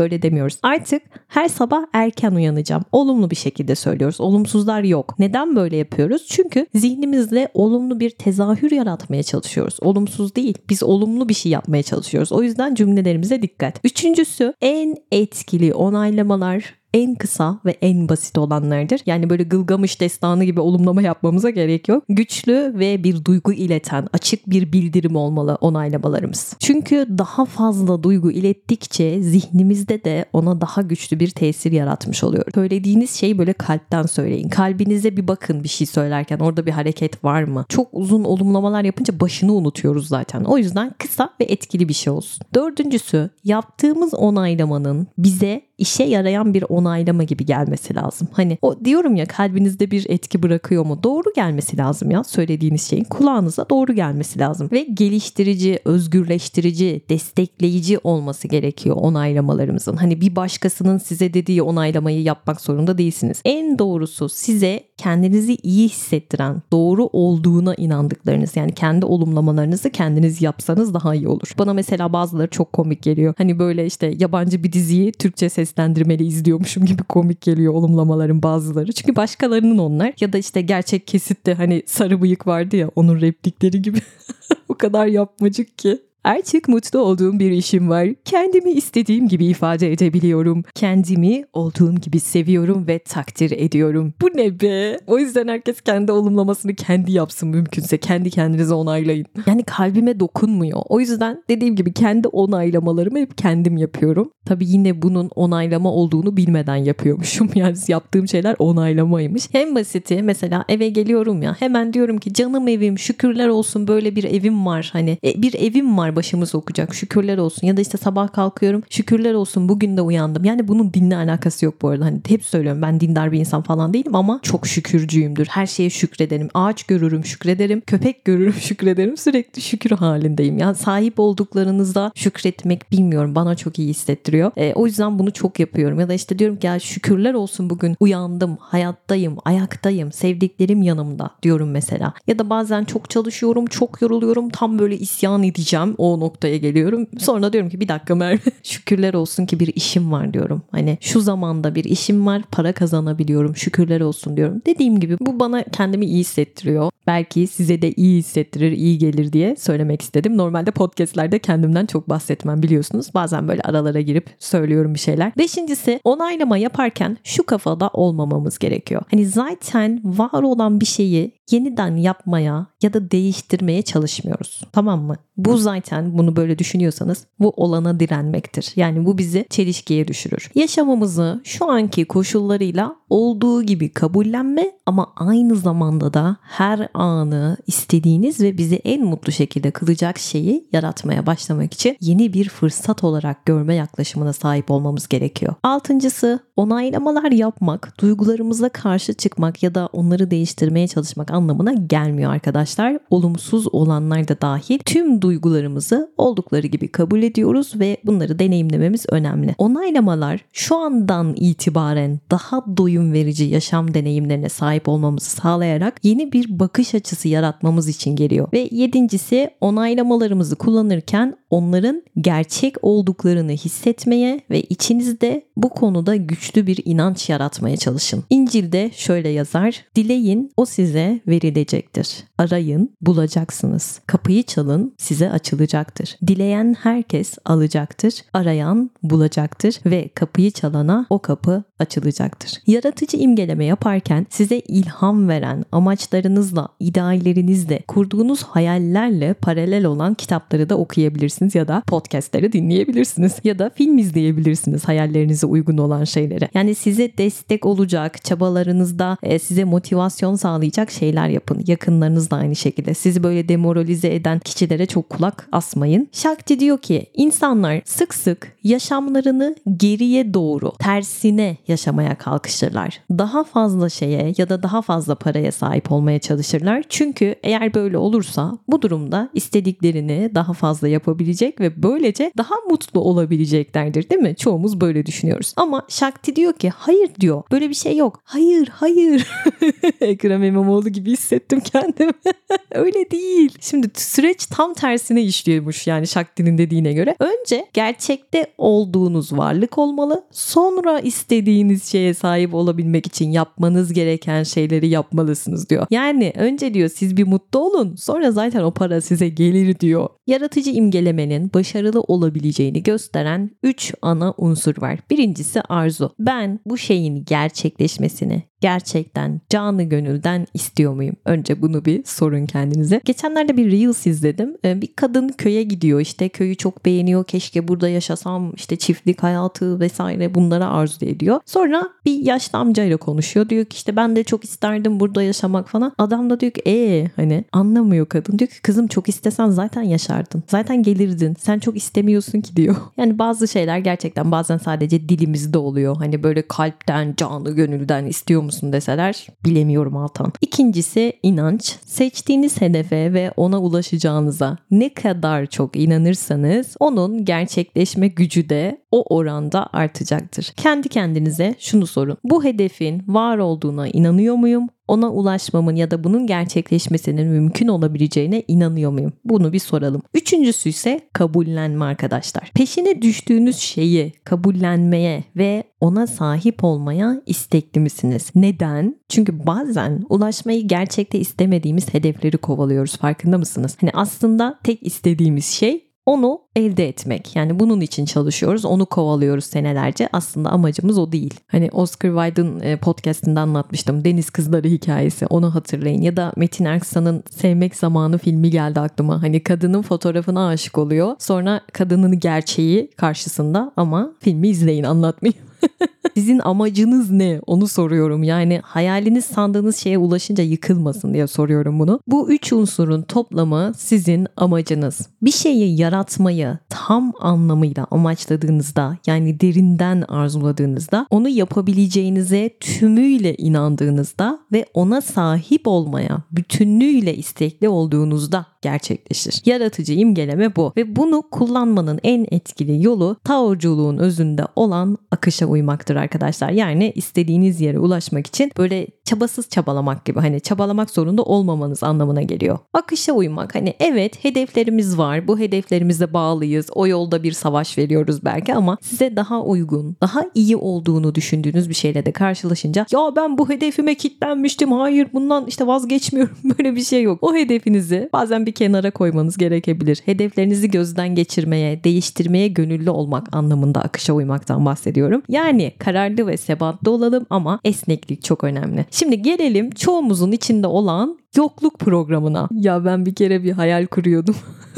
Böyle demiyoruz. Artık her sabah erken uyanacağım. Olumlu bir şekilde söylüyoruz. Olumsuzlar yok. Neden böyle yapıyoruz? Çünkü zihnimizle olumlu bir tezahür yaratmaya çalışıyoruz. Olumsuz değil. Biz olumlu bir şey yapmaya çalışıyoruz. O yüzden cümlelerimize dikkat. Üçüncüsü en etkili onaylamalar en kısa ve en basit olanlardır. Yani böyle Gılgamış destanı gibi olumlama yapmamıza gerek yok. Güçlü ve bir duygu ileten, açık bir bildirim olmalı onaylamalarımız. Çünkü daha fazla duygu ilettikçe zihnimizde de ona daha güçlü bir tesir yaratmış oluyor. Söylediğiniz şey böyle kalpten söyleyin. Kalbinize bir bakın bir şey söylerken orada bir hareket var mı? Çok uzun olumlamalar yapınca başını unutuyoruz zaten. O yüzden kısa ve etkili bir şey olsun. Dördüncüsü yaptığımız onaylamanın bize işe yarayan bir onaylama gibi gelmesi lazım. Hani o diyorum ya kalbinizde bir etki bırakıyor mu? Doğru gelmesi lazım ya söylediğiniz şeyin kulağınıza doğru gelmesi lazım. Ve geliştirici, özgürleştirici, destekleyici olması gerekiyor onaylamalarımızın. Hani bir başkasının size dediği onaylamayı yapmak zorunda değilsiniz. En doğrusu size kendinizi iyi hissettiren, doğru olduğuna inandıklarınız yani kendi olumlamalarınızı kendiniz yapsanız daha iyi olur. Bana mesela bazıları çok komik geliyor. Hani böyle işte yabancı bir diziyi Türkçe seslendirmeli izliyormuşum gibi komik geliyor olumlamaların bazıları. Çünkü başkalarının onlar ya da işte gerçek kesitte hani sarı bıyık vardı ya onun replikleri gibi. o kadar yapmacık ki. Artık mutlu olduğum bir işim var. Kendimi istediğim gibi ifade edebiliyorum. Kendimi olduğum gibi seviyorum ve takdir ediyorum. Bu ne be? O yüzden herkes kendi olumlamasını kendi yapsın mümkünse. Kendi kendinize onaylayın. Yani kalbime dokunmuyor. O yüzden dediğim gibi kendi onaylamalarımı hep kendim yapıyorum. Tabii yine bunun onaylama olduğunu bilmeden yapıyormuşum. Yani yaptığım şeyler onaylamaymış. Hem basiti mesela eve geliyorum ya hemen diyorum ki canım evim şükürler olsun böyle bir evim var. Hani e, bir evim var başımı sokacak şükürler olsun ya da işte sabah kalkıyorum şükürler olsun bugün de uyandım. Yani bunun dinle alakası yok bu arada. Hani hep söylüyorum ben dindar bir insan falan değilim ama çok şükürcüyümdür. Her şeye şükrederim. Ağaç görürüm şükrederim. Köpek görürüm şükrederim. Sürekli şükür halindeyim. Yani sahip olduklarınızda şükretmek bilmiyorum bana çok iyi hissettiriyor. E, o yüzden bunu çok yapıyorum. Ya da işte diyorum ki ya şükürler olsun bugün uyandım, hayattayım, ayaktayım, sevdiklerim yanımda diyorum mesela. Ya da bazen çok çalışıyorum, çok yoruluyorum. Tam böyle isyan edeceğim. O noktaya geliyorum. Sonra diyorum ki bir dakika Merve şükürler olsun ki bir işim var diyorum. Hani şu zamanda bir işim var, para kazanabiliyorum. Şükürler olsun diyorum. Dediğim gibi bu bana kendimi iyi hissettiriyor. Belki size de iyi hissettirir, iyi gelir diye söylemek istedim. Normalde podcastlerde kendimden çok bahsetmem biliyorsunuz. Bazen böyle aralara girip söylüyorum bir şeyler. Beşincisi onaylama yaparken şu kafada olmamamız gerekiyor. Hani zaten var olan bir şeyi yeniden yapmaya ya da değiştirmeye çalışmıyoruz. Tamam mı? Bu zaten bunu böyle düşünüyorsanız bu olana direnmektir. Yani bu bizi çelişkiye düşürür. Yaşamımızı şu anki koşullarıyla olduğu gibi kabullenme ama aynı zamanda da her anı istediğiniz ve bizi en mutlu şekilde kılacak şeyi yaratmaya başlamak için yeni bir fırsat olarak görme yaklaşımına sahip olmamız gerekiyor. Altıncısı onaylamalar yapmak, duygularımıza karşı çıkmak ya da onları değiştirmeye çalışmak anlamına gelmiyor arkadaşlar. Olumsuz olanlar da dahil tüm duygularımızı oldukları gibi kabul ediyoruz ve bunları deneyimlememiz önemli. Onaylamalar şu andan itibaren daha doyum verici yaşam deneyimlerine sahip olmamızı sağlayarak yeni bir bakış açısı yaratmamız için geliyor. Ve yedincisi onaylamalarımızı kullanırken onların gerçek olduklarını hissetmeye ve içinizde bu konuda güçlü bir inanç yaratmaya çalışın. İncil'de şöyle yazar: Dileyin o size verilecektir. Arayın bulacaksınız. Kapıyı çalın size açılacaktır. Dileyen herkes alacaktır. Arayan bulacaktır ve kapıyı çalana o kapı açılacaktır. Yaratıcı imgeleme yaparken size ilham veren amaçlarınızla, ideallerinizle, kurduğunuz hayallerle paralel olan kitapları da okuyabilirsiniz ya da podcastleri dinleyebilirsiniz ya da film izleyebilirsiniz hayallerinize uygun olan şeyleri. Yani size destek olacak, çabalarınızda e, size motivasyon sağlayacak şeyler yapın. Yakınlarınız da aynı şekilde. Sizi böyle demoralize eden kişilere çok kulak asmayın. Shakti diyor ki insanlar sık sık yaşamlarını geriye doğru, tersine yaşamaya kalkışırlar. Daha fazla şeye ya da daha fazla paraya sahip olmaya çalışırlar. Çünkü eğer böyle olursa bu durumda istediklerini daha fazla yapabilecek ve böylece daha mutlu olabileceklerdir değil mi? Çoğumuz böyle düşünüyoruz. Ama Shakti diyor ki hayır diyor. Böyle bir şey yok. Hayır, hayır. Ekrem İmamoğlu gibi hissettim kendimi. Öyle değil. Şimdi süreç tam tersine işliyormuş yani Shakti'nin dediğine göre. Önce gerçekte olduğunuz varlık olmalı. Sonra istediğiniz şeye sahip olabilmek için yapmanız gereken şeyleri yapmalısınız diyor. Yani önce diyor siz bir mutlu olun. Sonra zaten o para size gelir diyor. Yaratıcı imgelemenin başarılı olabileceğini gösteren 3 ana unsur var. Birincisi arzu. Ben bu şeyin gerçekleşmesini gerçekten canı gönülden istiyor muyum? Önce bunu bir sorun kendinize. Geçenlerde bir Reels izledim. Ee, bir kadın köye gidiyor işte köyü çok beğeniyor. Keşke burada yaşasam işte çiftlik hayatı vesaire bunlara arzu ediyor. Sonra bir yaşlı amcayla konuşuyor. Diyor ki işte ben de çok isterdim burada yaşamak falan. Adam da diyor ki ee hani anlamıyor kadın. Diyor ki kızım çok istesen zaten yaşardın. Zaten gelirdin. Sen çok istemiyorsun ki diyor. Yani bazı şeyler gerçekten bazen sadece dilimizde oluyor. Hani böyle kalpten, canı gönülden istiyor musun deseler bilemiyorum Altan. İkincisi inanç. Seçtiğiniz hedefe ve ona ulaşacağınıza ne kadar çok inanırsanız onun gerçekleşme gücü de o oranda artacaktır. Kendi kendinize şunu sorun. Bu hedefin var olduğuna inanıyor muyum? Ona ulaşmamın ya da bunun gerçekleşmesinin mümkün olabileceğine inanıyor muyum? Bunu bir soralım. Üçüncüsü ise kabullenme arkadaşlar. Peşine düştüğünüz şeyi kabullenmeye ve ona sahip olmaya istekli misiniz? Neden? Çünkü bazen ulaşmayı gerçekte istemediğimiz hedefleri kovalıyoruz. Farkında mısınız? Hani aslında tek istediğimiz şey onu elde etmek. Yani bunun için çalışıyoruz. Onu kovalıyoruz senelerce. Aslında amacımız o değil. Hani Oscar Wilde'ın e, podcastinde anlatmıştım. Deniz Kızları hikayesi. Onu hatırlayın. Ya da Metin Erksan'ın Sevmek Zamanı filmi geldi aklıma. Hani kadının fotoğrafına aşık oluyor. Sonra kadının gerçeği karşısında ama filmi izleyin anlatmayayım. Sizin amacınız ne? Onu soruyorum. Yani hayaliniz sandığınız şeye ulaşınca yıkılmasın diye soruyorum bunu. Bu üç unsurun toplamı sizin amacınız. Bir şeyi yaratmayı tam anlamıyla amaçladığınızda yani derinden arzuladığınızda onu yapabileceğinize tümüyle inandığınızda ve ona sahip olmaya bütünlüğüyle istekli olduğunuzda gerçekleşir. Yaratıcı imgeleme bu ve bunu kullanmanın en etkili yolu taorculuğun özünde olan akışa uymaktır arkadaşlar. Yani istediğiniz yere ulaşmak için böyle çabasız çabalamak gibi hani çabalamak zorunda olmamanız anlamına geliyor. Akışa uymak hani evet hedeflerimiz var bu hedeflerimize bağlıyız o yolda bir savaş veriyoruz belki ama size daha uygun daha iyi olduğunu düşündüğünüz bir şeyle de karşılaşınca ya ben bu hedefime kitlenmiştim hayır bundan işte vazgeçmiyorum böyle bir şey yok. O hedefinizi bazen bir kenara koymanız gerekebilir. Hedeflerinizi gözden geçirmeye, değiştirmeye gönüllü olmak anlamında akışa uymaktan bahsediyorum. Yani kararlı ve sebatlı olalım ama esneklik çok önemli. Şimdi gelelim çoğumuzun içinde olan yokluk programına. Ya ben bir kere bir hayal kuruyordum.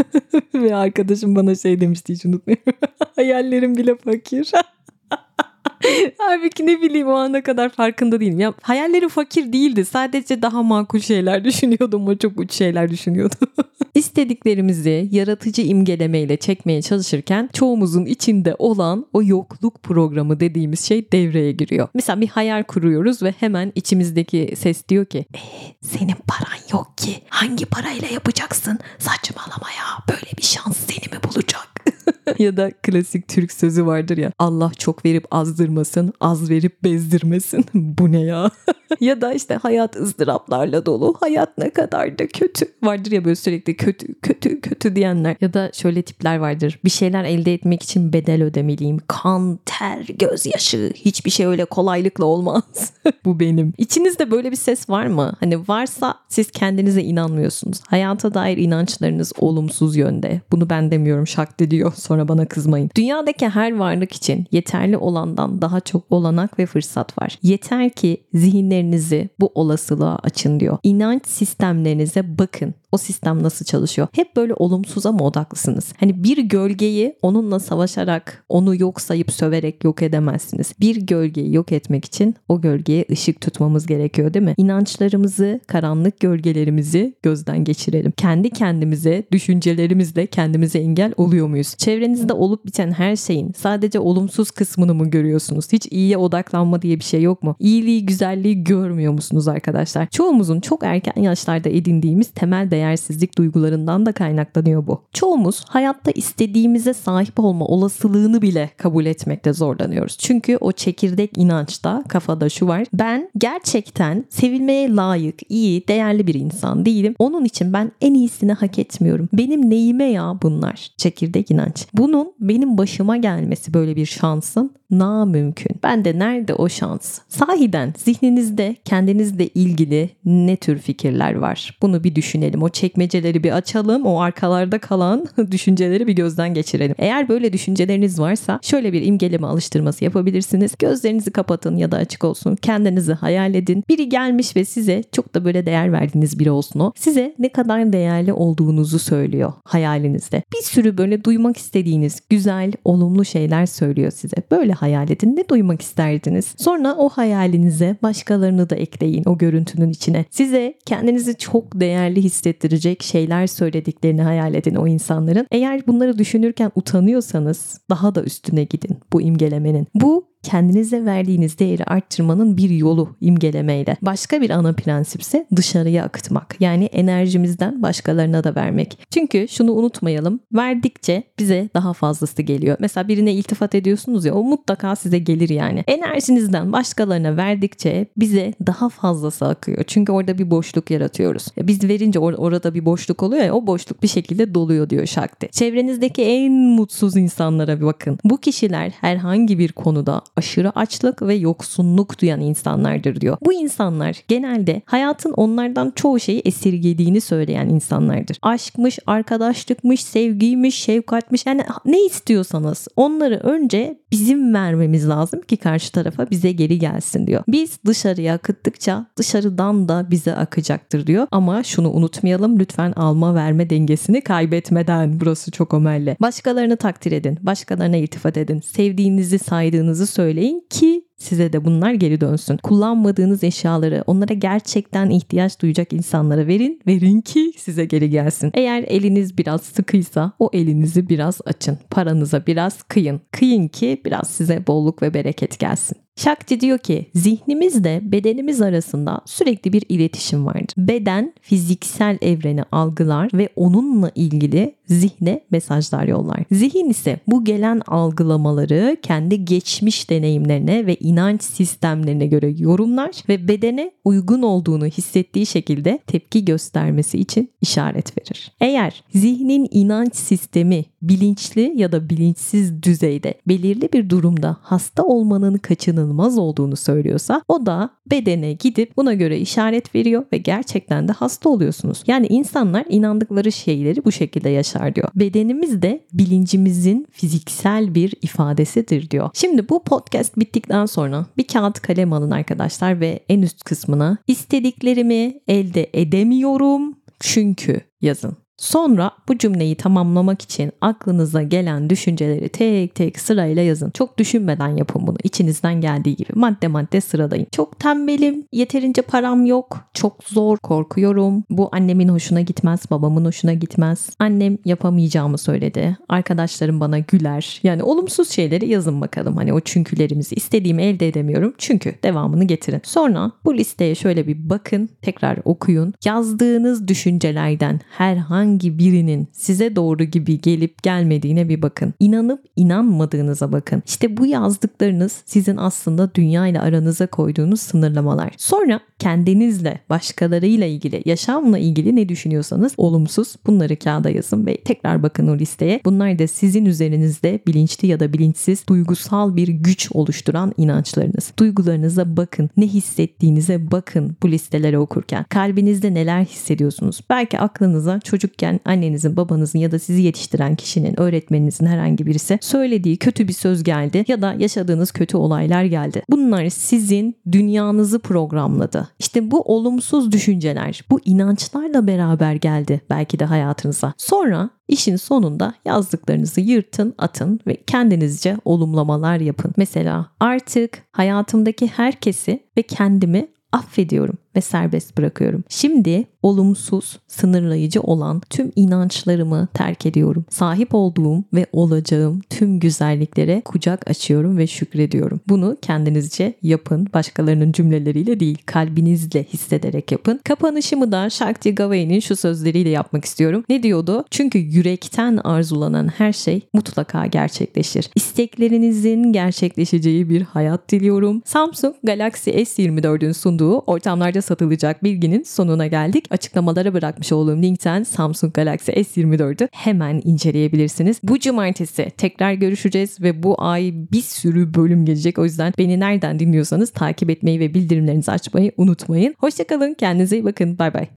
Ve arkadaşım bana şey demişti hiç unutmuyorum. Hayallerim bile fakir. Halbuki ne bileyim o ana kadar farkında değilim. Ya hayallerim fakir değildi. Sadece daha makul şeyler düşünüyordum. O çok uç şeyler düşünüyordum. İstediklerimizi yaratıcı imgelemeyle çekmeye çalışırken çoğumuzun içinde olan o yokluk programı dediğimiz şey devreye giriyor. Mesela bir hayal kuruyoruz ve hemen içimizdeki ses diyor ki e, senin paran yok ki hangi parayla yapacaksın? Saçmalama ya böyle bir şans seni mi bulacak? ya da klasik Türk sözü vardır ya Allah çok verip azdırmasın az verip bezdirmesin. Bu ne ya? Ya da işte hayat ızdıraplarla dolu hayat ne kadar da kötü. Vardır ya böyle sürekli kötü kötü kötü diyenler. Ya da şöyle tipler vardır bir şeyler elde etmek için bedel ödemeliyim. Kan ter gözyaşı hiçbir şey öyle kolaylıkla olmaz. Bu benim. İçinizde böyle bir ses var mı? Hani varsa siz kendinize inanmıyorsunuz. Hayata dair inançlarınız olumsuz yönde. Bunu ben demiyorum şak diyor sonra bana kızmayın. Dünyadaki her varlık için yeterli olandan daha çok olanak ve fırsat var. Yeter ki zihinlerinizi bu olasılığa açın diyor. İnanç sistemlerinize bakın O sistem nasıl çalışıyor? Hep böyle olumsuza mı odaklısınız? Hani bir gölgeyi onunla savaşarak, onu yok sayıp söverek yok edemezsiniz. Bir gölgeyi yok etmek için o gölgeye ışık tutmamız gerekiyor değil mi? İnançlarımızı, karanlık gölgelerimizi gözden geçirelim. Kendi kendimize, düşüncelerimizle kendimize engel oluyor muyuz? Çevrenizde olup biten her şeyin sadece olumsuz kısmını mı görüyorsunuz? Hiç iyiye odaklanma diye bir şey yok mu? İyiliği, güzelliği görmüyor musunuz arkadaşlar? Çoğumuzun çok erken yaşlarda edindiğimiz temel değersizlik duygularından da kaynaklanıyor bu. Çoğumuz hayatta istediğimize sahip olma olasılığını bile kabul etmekte zorlanıyoruz. Çünkü o çekirdek inançta kafada şu var. Ben gerçekten sevilmeye layık, iyi, değerli bir insan değilim. Onun için ben en iyisini hak etmiyorum. Benim neyime ya bunlar? Çekirdek inanç. Bunun benim başıma gelmesi böyle bir şansın na mümkün. Ben de nerede o şans? Sahiden zihninizde kendinizle ilgili ne tür fikirler var? Bunu bir düşünelim. O çekmeceleri bir açalım. O arkalarda kalan düşünceleri bir gözden geçirelim. Eğer böyle düşünceleriniz varsa şöyle bir imgeleme alıştırması yapabilirsiniz. Gözlerinizi kapatın ya da açık olsun. Kendinizi hayal edin. Biri gelmiş ve size çok da böyle değer verdiğiniz biri olsun o. Size ne kadar değerli olduğunuzu söylüyor hayalinizde. Bir sürü böyle duymak istediğiniz güzel, olumlu şeyler söylüyor size. Böyle hayal edin. Ne duymak isterdiniz? Sonra o hayalinize başkalarını da ekleyin o görüntünün içine. Size kendinizi çok değerli hissettirecek şeyler söylediklerini hayal edin o insanların. Eğer bunları düşünürken utanıyorsanız daha da üstüne gidin bu imgelemenin. Bu kendinize verdiğiniz değeri arttırmanın bir yolu imgelemeyle. Başka bir ana prensipse dışarıya akıtmak. Yani enerjimizden başkalarına da vermek. Çünkü şunu unutmayalım. Verdikçe bize daha fazlası geliyor. Mesela birine iltifat ediyorsunuz ya o mutlaka size gelir yani. Enerjinizden başkalarına verdikçe bize daha fazlası akıyor. Çünkü orada bir boşluk yaratıyoruz. Biz verince or- orada bir boşluk oluyor ya o boşluk bir şekilde doluyor diyor Şakti. Çevrenizdeki en mutsuz insanlara bir bakın. Bu kişiler herhangi bir konuda aşırı açlık ve yoksunluk duyan insanlardır diyor. Bu insanlar genelde hayatın onlardan çoğu şeyi esirgediğini söyleyen insanlardır. Aşkmış, arkadaşlıkmış, sevgiymiş, şefkatmiş yani ne istiyorsanız onları önce bizim vermemiz lazım ki karşı tarafa bize geri gelsin diyor. Biz dışarıya akıttıkça dışarıdan da bize akacaktır diyor. Ama şunu unutmayalım lütfen alma verme dengesini kaybetmeden burası çok önemli. Başkalarını takdir edin. Başkalarına iltifat edin. Sevdiğinizi saydığınızı söyleyin ki size de bunlar geri dönsün. Kullanmadığınız eşyaları onlara gerçekten ihtiyaç duyacak insanlara verin. Verin ki size geri gelsin. Eğer eliniz biraz sıkıysa o elinizi biraz açın. Paranıza biraz kıyın. Kıyın ki biraz size bolluk ve bereket gelsin. Şakti diyor ki zihnimizle bedenimiz arasında sürekli bir iletişim vardır. Beden fiziksel evreni algılar ve onunla ilgili zihne mesajlar yollar. Zihin ise bu gelen algılamaları kendi geçmiş deneyimlerine ve inanç sistemlerine göre yorumlar ve bedene uygun olduğunu hissettiği şekilde tepki göstermesi için işaret verir. Eğer zihnin inanç sistemi bilinçli ya da bilinçsiz düzeyde belirli bir durumda hasta olmanın kaçınılmaz olduğunu söylüyorsa o da bedene gidip buna göre işaret veriyor ve gerçekten de hasta oluyorsunuz. Yani insanlar inandıkları şeyleri bu şekilde yaşar diyor. Bedenimiz de bilincimizin fiziksel bir ifadesidir diyor. Şimdi bu podcast bittikten sonra bir kağıt kalem alın arkadaşlar ve en üst kısmına istediklerimi elde edemiyorum çünkü yazın. Sonra bu cümleyi tamamlamak için aklınıza gelen düşünceleri tek tek sırayla yazın. Çok düşünmeden yapın bunu. İçinizden geldiği gibi madde madde sıralayın. Çok tembelim, yeterince param yok, çok zor, korkuyorum. Bu annemin hoşuna gitmez, babamın hoşuna gitmez. Annem yapamayacağımı söyledi. Arkadaşlarım bana güler. Yani olumsuz şeyleri yazın bakalım. Hani o çünkülerimizi istediğimi elde edemiyorum. Çünkü devamını getirin. Sonra bu listeye şöyle bir bakın, tekrar okuyun. Yazdığınız düşüncelerden herhangi herhangi birinin size doğru gibi gelip gelmediğine bir bakın. İnanıp inanmadığınıza bakın. İşte bu yazdıklarınız sizin aslında dünya ile aranıza koyduğunuz sınırlamalar. Sonra kendinizle, başkalarıyla ilgili, yaşamla ilgili ne düşünüyorsanız olumsuz bunları kağıda yazın ve tekrar bakın o listeye. Bunlar da sizin üzerinizde bilinçli ya da bilinçsiz duygusal bir güç oluşturan inançlarınız. Duygularınıza bakın, ne hissettiğinize bakın bu listeleri okurken. Kalbinizde neler hissediyorsunuz? Belki aklınıza çocukken annenizin, babanızın ya da sizi yetiştiren kişinin, öğretmeninizin herhangi birisi söylediği kötü bir söz geldi ya da yaşadığınız kötü olaylar geldi. Bunlar sizin dünyanızı programladı. İşte bu olumsuz düşünceler, bu inançlarla beraber geldi belki de hayatınıza. Sonra İşin sonunda yazdıklarınızı yırtın, atın ve kendinizce olumlamalar yapın. Mesela artık hayatımdaki herkesi ve kendimi affediyorum ve serbest bırakıyorum. Şimdi olumsuz, sınırlayıcı olan tüm inançlarımı terk ediyorum. Sahip olduğum ve olacağım tüm güzelliklere kucak açıyorum ve şükrediyorum. Bunu kendinizce yapın. Başkalarının cümleleriyle değil, kalbinizle hissederek yapın. Kapanışımı da Shakti Gavai'nin şu sözleriyle yapmak istiyorum. Ne diyordu? Çünkü yürekten arzulanan her şey mutlaka gerçekleşir. İsteklerinizin gerçekleşeceği bir hayat diliyorum. Samsung Galaxy S24'ün sunduğu ortamlarda satılacak bilginin sonuna geldik. Açıklamalara bırakmış olduğum linkten Samsung Galaxy S24'ü hemen inceleyebilirsiniz. Bu cumartesi tekrar görüşeceğiz ve bu ay bir sürü bölüm gelecek. O yüzden beni nereden dinliyorsanız takip etmeyi ve bildirimlerinizi açmayı unutmayın. Hoşçakalın. Kendinize iyi bakın. Bay bay.